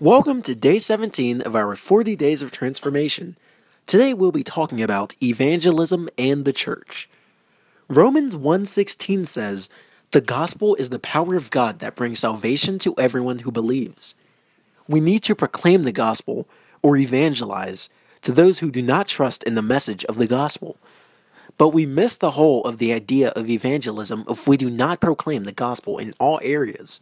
Welcome to day 17 of our 40 days of transformation. Today we'll be talking about evangelism and the church. Romans 1:16 says, "The gospel is the power of God that brings salvation to everyone who believes." We need to proclaim the gospel or evangelize to those who do not trust in the message of the gospel. But we miss the whole of the idea of evangelism if we do not proclaim the gospel in all areas.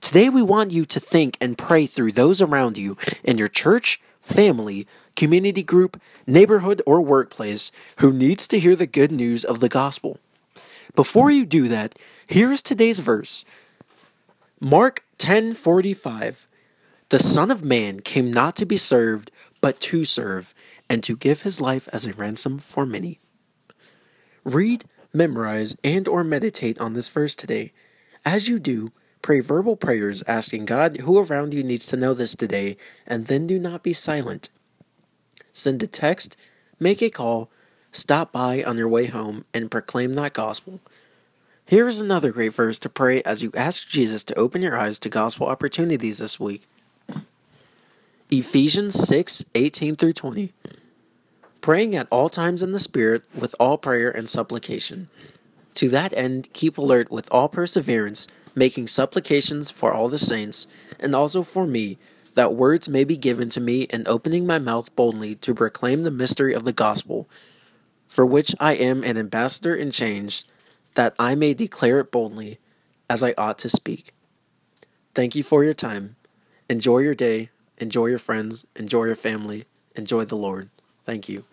Today, we want you to think and pray through those around you in your church, family, community group, neighborhood, or workplace who needs to hear the good news of the gospel. Before you do that, here is today's verse. Mark 10:45 The son of man came not to be served but to serve and to give his life as a ransom for many. Read, memorize, and or meditate on this verse today. As you do, Pray verbal prayers asking God who around you needs to know this today, and then do not be silent. Send a text, make a call, stop by on your way home, and proclaim that gospel. Here is another great verse to pray as you ask Jesus to open your eyes to gospel opportunities this week. Ephesians 6 18 through 20. Praying at all times in the Spirit with all prayer and supplication. To that end, keep alert with all perseverance making supplications for all the saints, and also for me, that words may be given to me in opening my mouth boldly to proclaim the mystery of the gospel, for which I am an ambassador in chains, that I may declare it boldly, as I ought to speak. Thank you for your time. Enjoy your day. Enjoy your friends. Enjoy your family. Enjoy the Lord. Thank you.